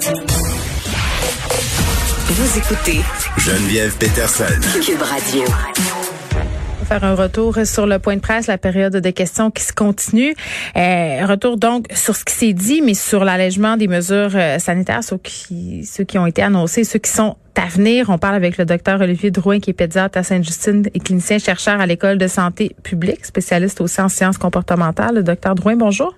Vous écoutez Geneviève Peterson. Cube Radio. faire un retour sur le point de presse, la période de questions qui se continue. Euh, retour donc sur ce qui s'est dit, mais sur l'allègement des mesures euh, sanitaires, ceux qui, ceux qui ont été annoncés, ceux qui sont à venir. On parle avec le docteur Olivier Drouin, qui est pédiatre à Sainte-Justine et clinicien chercheur à l'École de santé publique, spécialiste aussi en sciences comportementales. Le docteur Drouin, bonjour.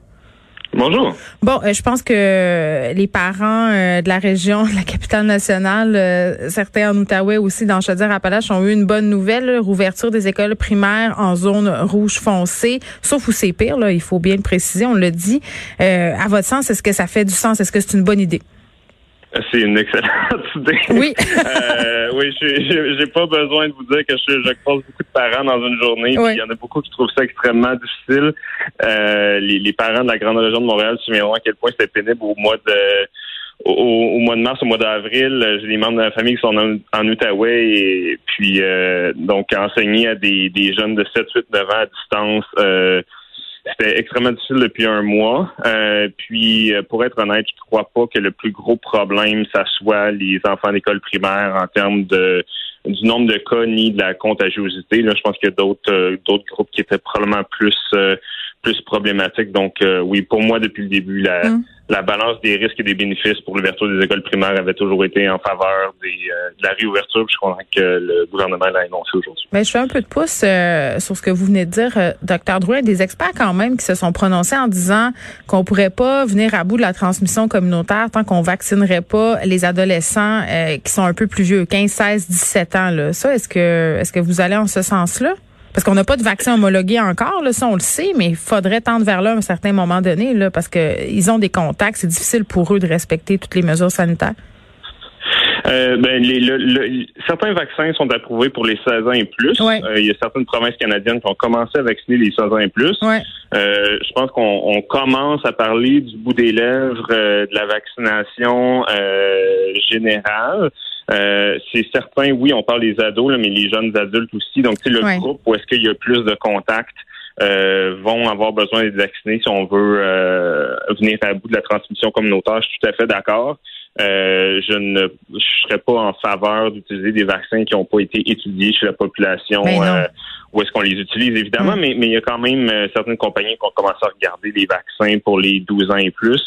Bonjour. Bon, euh, je pense que les parents euh, de la région, de la capitale nationale, euh, certains en Outaouais aussi, dans Chaudière-Appalaches, ont eu une bonne nouvelle, rouverture des écoles primaires en zone rouge foncée, sauf où c'est pire, là, il faut bien le préciser, on le dit. à votre sens, est-ce que ça fait du sens? Est-ce que c'est une bonne idée? C'est une excellente Oui. euh, oui, j'ai pas besoin de vous dire que je, je croise beaucoup de parents dans une journée. Il y en a beaucoup qui trouvent ça extrêmement difficile. Euh, les, les, parents de la grande région de Montréal souviendront à quel point c'était pénible au mois de au, mois de mars, au mois d'avril, j'ai des membres de la famille qui sont en, en Outaouais et puis euh, donc enseigner à des, des jeunes de 7, 8, 9 ans à distance. Euh, c'était extrêmement difficile depuis un mois. Euh, puis, euh, pour être honnête, je crois pas que le plus gros problème, ça soit les enfants d'école primaire en termes de du nombre de cas ni de la contagiosité. Là, je pense qu'il y a d'autres euh, d'autres groupes qui étaient probablement plus plus problématiques. Donc, oui, pour moi, depuis le début, la, hum la balance des risques et des bénéfices pour l'ouverture des écoles primaires avait toujours été en faveur des, euh, de la réouverture. je crois que le gouvernement l'a annoncé aujourd'hui. Mais je fais un peu de pouce euh, sur ce que vous venez de dire, euh, docteur Drouin. Des experts quand même qui se sont prononcés en disant qu'on pourrait pas venir à bout de la transmission communautaire tant qu'on vaccinerait pas les adolescents qui sont un peu plus vieux, 15, 16, 17 ans. Là. Ça, est-ce que est-ce que vous allez en ce sens-là? Parce qu'on n'a pas de vaccin homologué encore, là, ça on le sait, mais il faudrait tendre vers là à un certain moment donné, là, parce qu'ils ont des contacts, c'est difficile pour eux de respecter toutes les mesures sanitaires. Euh, ben, les, certains vaccins sont approuvés pour les 16 ans et plus. Euh, il y a certaines provinces canadiennes qui ont commencé à vacciner les 16 ans et plus. Ouais. Euh, je pense qu'on commence à parler du bout des lèvres de la vaccination générale. Euh, c'est certain, oui, on parle des ados, mais les jeunes adultes aussi. Donc, c'est le groupe où est-ce qu'il y a plus de contacts euh, vont avoir besoin d'être vaccinés si on veut euh, venir à bout de la transmission communautaire. Je suis tout à fait d'accord. je ne je serais pas en faveur d'utiliser des vaccins qui n'ont pas été étudiés chez la population. Ben où est-ce qu'on les utilise, évidemment, mm. mais, mais il y a quand même certaines compagnies qui ont commencé à regarder les vaccins pour les 12 ans et plus.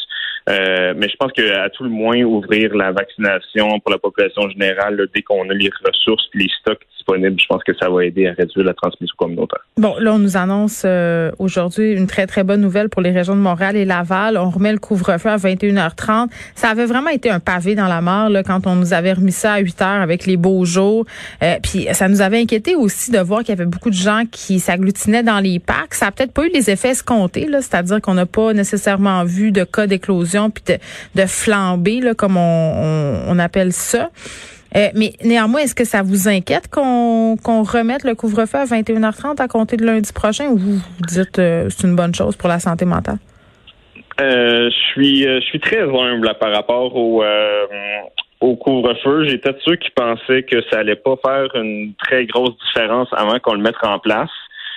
Euh, mais je pense qu'à tout le moins, ouvrir la vaccination pour la population générale, dès qu'on a les ressources les stocks je pense que ça va aider à réduire la transmission communautaire. Bon, là, on nous annonce euh, aujourd'hui une très, très bonne nouvelle pour les régions de Montréal et Laval. On remet le couvre-feu à 21h30. Ça avait vraiment été un pavé dans la mort là, quand on nous avait remis ça à 8 h avec les beaux jours. Euh, puis ça nous avait inquiété aussi de voir qu'il y avait beaucoup de gens qui s'agglutinaient dans les parcs. Ça a peut-être pas eu les effets escomptés, c'est-à-dire qu'on n'a pas nécessairement vu de cas d'éclosion puis de, flamber, là, comme on, appelle ça. Euh, mais néanmoins, est-ce que ça vous inquiète qu'on remette le couvre-feu à 21h30 à compter de lundi prochain ou vous, dites euh, c'est une bonne chose pour la santé mentale? Euh, je suis je suis très humble par rapport au au couvre-feu. J'étais de ceux qui pensaient que ça allait pas faire une très grosse différence avant qu'on le mette en place.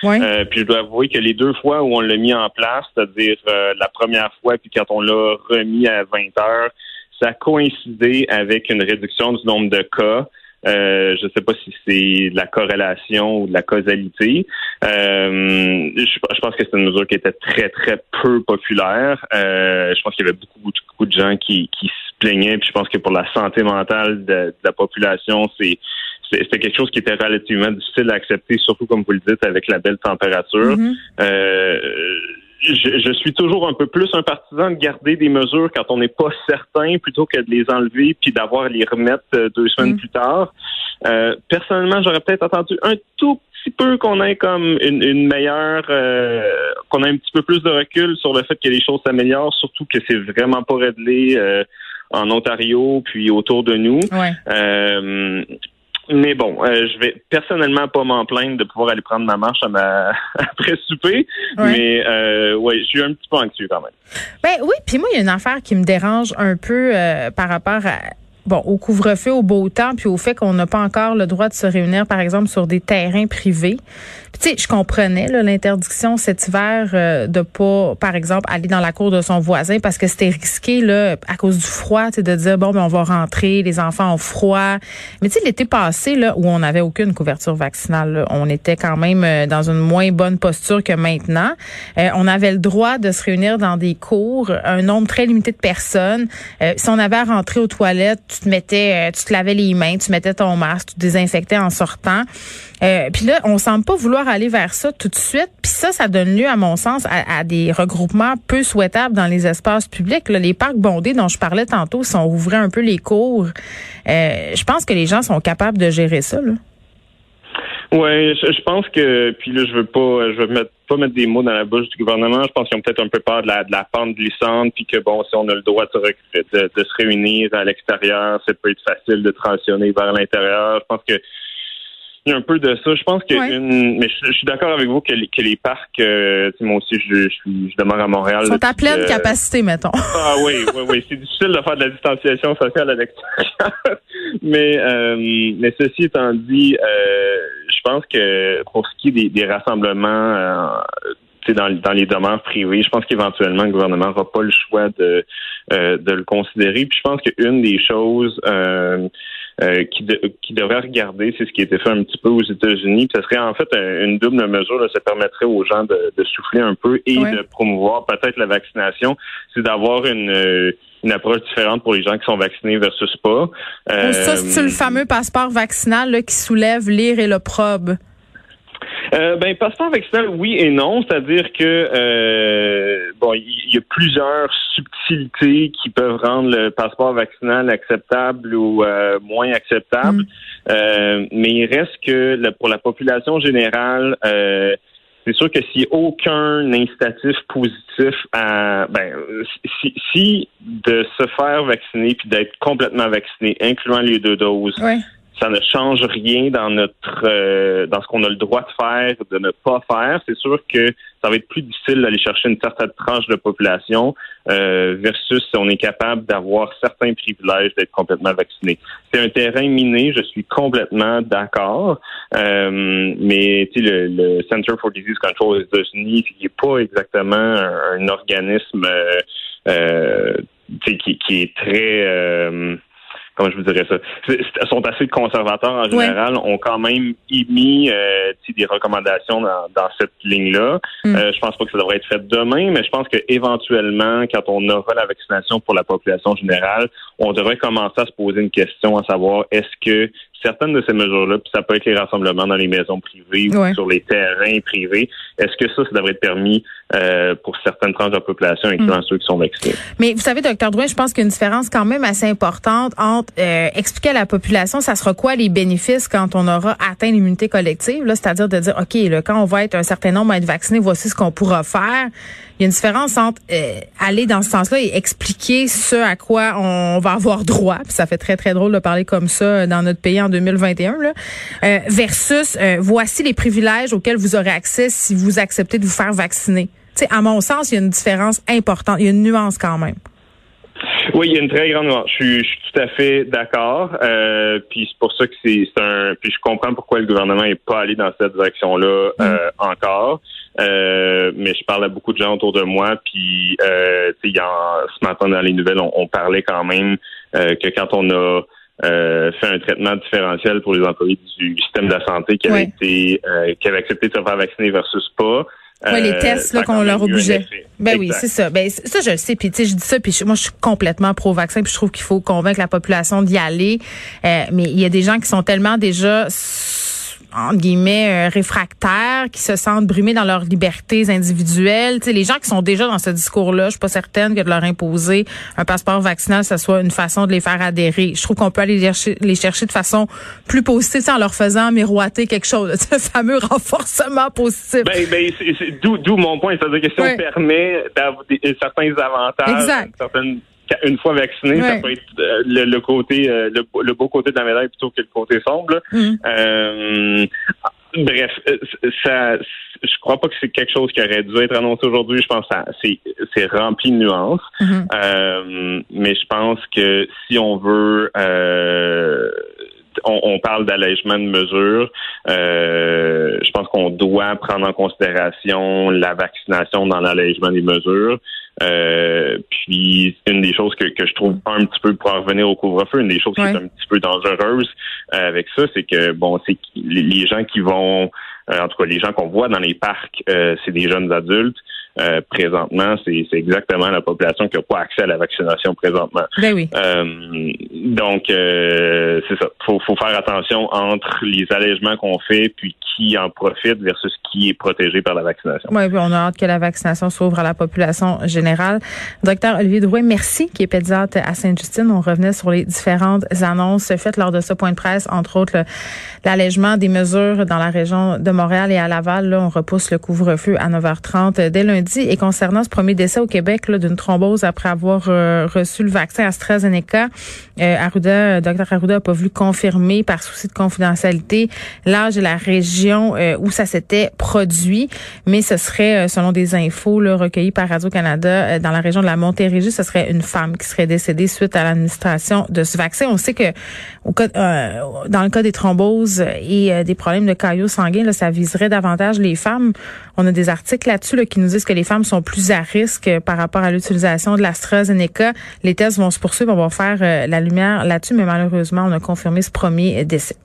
Euh, puis je dois avouer que les deux fois où on l'a mis en place, c'est-à-dire euh, la première fois puis quand on l'a remis à 20 heures, ça a coïncidé avec une réduction du nombre de cas. Euh, je ne sais pas si c'est de la corrélation ou de la causalité. Euh, je, pense que c'est une mesure qui était très, très peu populaire. Euh, je pense qu'il y avait beaucoup, beaucoup de gens qui, qui se plaignaient. Puis je pense que pour la santé mentale de la population, c'est c'était quelque chose qui était relativement difficile à accepter, surtout comme vous le dites, avec la belle température. Mm-hmm. euh, je, je, suis toujours un peu plus un partisan de garder des mesures quand on n'est pas certain plutôt que de les enlever puis d'avoir à les remettre euh, deux semaines mm-hmm. plus tard. Euh, personnellement, j'aurais peut-être attendu un tout petit peu qu'on ait comme une, une meilleure, euh, qu'on ait un petit peu plus de recul sur le fait que les choses s'améliorent, surtout que c'est vraiment pas réglé euh, en Ontario puis autour de nous. Ouais. Euh, mais bon, euh, je vais personnellement pas m'en plaindre de pouvoir aller prendre ma marche à ma... après souper. Mais euh, ouais, je suis un petit peu anxieux quand même. Ben oui, puis moi, il y a une affaire qui me dérange un peu euh, par rapport à bon, au couvre-feu, au beau temps, puis au fait qu'on n'a pas encore le droit de se réunir, par exemple, sur des terrains privés. Tu sais, je comprenais l'interdiction cet hiver euh, de pas, par exemple, aller dans la cour de son voisin parce que c'était risqué là à cause du froid, de dire bon, ben on va rentrer, les enfants ont froid. Mais tu sais, l'été passé là où on n'avait aucune couverture vaccinale, on était quand même euh, dans une moins bonne posture que maintenant. Euh, on avait le droit de se réunir dans des cours, un nombre très limité de personnes. si on avait à rentrer aux toilettes, tu te mettais, tu te lavais les mains, tu mettais ton masque, tu te désinfectais en sortant. Puis là, on semble pas vouloir aller vers ça tout de suite. Puis ça, ça donne lieu, à mon sens, à, des regroupements peu souhaitables dans les espaces publics. les parcs bondés dont je parlais tantôt, si on ouvrait un peu les cours, euh, je pense que les gens sont capables de gérer ça. Là. Ouais, je, pense que puis là je veux pas je veux mettre pas mettre des mots dans la bouche du gouvernement. Je pense qu'ils ont peut-être un peu peur de la de la pente glissante puis que bon si on a le droit de de se réunir à l'extérieur, ça peut être facile de transitionner vers l'intérieur. Je pense que un peu de ça. Je pense que une, mais je, suis d'accord avec vous que, que les parcs, euh, moi aussi, je, je, je, demeure à Montréal. Ils sont à pleine capacité, mettons. Ah oui, oui, oui. C'est difficile de faire de la distanciation sociale à l'extérieur. mais, euh, mais ceci étant dit, euh, je pense que pour ce qui est des, des rassemblements, euh, dans, dans les demeures privées, je pense qu'éventuellement le gouvernement n'aura pas le choix de, euh, de le considérer. Puis je pense qu'une des choses euh, euh, qui, qui devrait regarder, c'est ce qui a été fait un petit peu aux États-Unis. Ce serait en fait une double mesure. ça permettrait aux gens de, souffler un peu et de promouvoir peut-être la vaccination. C'est d'avoir une euh, une approche différente pour les gens qui sont vaccinés versus pas. Euh, ça, c'est le fameux passeport vaccinal là, qui soulève l'ire et l'opprobre. Euh, ben, passeport vaccinal, oui et non. C'est-à-dire que euh, bon, il y, a plusieurs subtilités qui peuvent rendre le passeport vaccinal acceptable ou euh, moins acceptable. Mm. Mais il reste que pour la population générale, c'est sûr que s'il n'y a aucun incitatif positif à ben si, si de se faire vacciner puis d'être complètement vacciné, incluant les deux doses, ça ne change rien dans notre euh, dans ce qu'on a le droit de faire, de ne pas faire. C'est sûr que ça va être plus difficile d'aller chercher une certaine tranche de population euh, versus si on est capable d'avoir certains privilèges d'être complètement vacciné. C'est un terrain miné, je suis complètement d'accord. Euh, mais le, le Center for Disease Control aux États-Unis, il n'est pas exactement un, organisme euh, qui, qui, est très comment je vous dirais ça, sont assez conservateurs en général, ont quand même émis euh, des recommandations dans, cette ligne-là. Mm. Euh, je pense pas que ça devrait être fait demain, mais je pense que éventuellement, quand on aura la vaccination pour la population générale, on devrait commencer à se poser une question à savoir est-ce que certaines de ces mesures-là, puis ça peut être les rassemblements dans les maisons privées ou sur les terrains privés. Est-ce que ça, ça devrait être permis euh, pour certaines tranches de la population, incluant mm. ceux qui sont vaccinés? Mais vous savez, docteur Drouin, je pense qu'il y a une différence quand même assez importante entre euh, expliquer à la population, ça sera quoi les bénéfices quand on aura atteint l'immunité collective, là, c'est-à-dire de dire, OK, là, quand on va être un certain nombre à être vacciné, voici ce qu'on pourra faire. Il y a une différence entre euh, aller dans ce sens-là et expliquer ce à quoi on va avoir droit. Puis ça fait très, très drôle de parler comme ça dans notre pays en 2021, là, euh, versus euh, voici les privilèges auxquels vous aurez accès si vous acceptez de vous faire vacciner. À mon sens, il y a une différence importante, il y a une nuance quand même. Oui, il y a une très grande nuance. Je suis, tout à fait d'accord. Euh, puis c'est pour ça que c'est un. Puis je comprends pourquoi le gouvernement n'est pas allé dans cette direction-là mm. encore. Euh, mais je parle à beaucoup de gens autour de moi. Puis euh, ce matin dans les nouvelles, on, on parlait quand même que quand on a euh, fait un traitement différentiel pour les employés du système de la santé qui avaient été euh, qui avaient accepté de se faire vacciner versus pas. Oui, les euh, tests là qu'on leur obligeait. Ben oui, c'est ça. Ben ça je le sais puis tu sais je dis ça puis moi je suis complètement pro vaccin puis je trouve qu'il faut convaincre la population d'y aller. mais il y a des gens qui sont tellement déjà entre guillemets, euh, réfractaires, qui se sentent brimés dans leurs libertés individuelles. sais, les gens qui sont déjà dans ce discours-là, je suis pas certaine que de leur imposer un passeport vaccinal, ça soit une façon de les faire adhérer. Je trouve qu'on peut aller les chercher, les chercher de façon plus positive, en leur faisant miroiter quelque chose, ce fameux renforcement positif. Ben, ben d'où mon point, c'est-à-dire que si on permet d'avoir certains avantages, exact. certaines une fois vacciné, ça peut être euh, le, côté, euh, le, beau côté de la médaille plutôt que le côté sombre. Mm. Euh, bref, ça, je crois pas que c'est quelque chose qui aurait dû être annoncé aujourd'hui. Je pense que c'est rempli de nuances. Mm-hmm. mais je pense que si on veut on, parle d'allègement de mesures. Euh, je pense qu'on doit prendre en considération la vaccination dans l'allègement des mesures. Euh, puis une des choses que, que je trouve un petit peu pour revenir au couvre-feu, une des choses qui est un petit peu dangereuse euh, avec ça, c'est que bon, c'est les gens qui vont, en tout cas les gens qu'on voit dans les parcs, c'est des jeunes adultes. Euh, présentement, c'est exactement la population qui n'a pas accès à la vaccination présentement. Ben oui. Euh, donc, euh, c'est ça. Faut, faut faire attention entre les allègements qu'on fait, puis qui en profite versus qui est protégé par la vaccination. Oui, puis on a hâte que la vaccination s'ouvre à la population générale. Docteur Olivier Drouet, merci, qui est pédiatre à Sainte-Justine. On revenait sur les différentes annonces faites lors de ce point de presse, entre autres l'allègement des mesures dans la région de Montréal et à Laval. Là, on repousse le couvre-feu à 9h30 dès lundi. Et concernant ce premier décès au Québec d'une thrombose après avoir euh, reçu le vaccin AstraZeneca, euh, Arruda, Dr Arruda n'a pas voulu confirmer par souci de confidentialité l'âge et la région euh, où ça s'était produit, mais ce serait, selon des infos là, recueillies par Radio-Canada, dans la région de la Montérégie, ce serait une femme qui serait décédée suite à l'administration de ce vaccin. On sait que au cas, dans le cas des thromboses et des problèmes de caillots sanguins, là, ça viserait davantage les femmes. On a des articles là-dessus là, qui nous disent que les femmes sont plus à risque par rapport à l'utilisation de l'AstraZeneca. Les tests vont se poursuivre. On va faire euh, la lumière là-dessus, mais malheureusement, on a confirmé ce premier décès.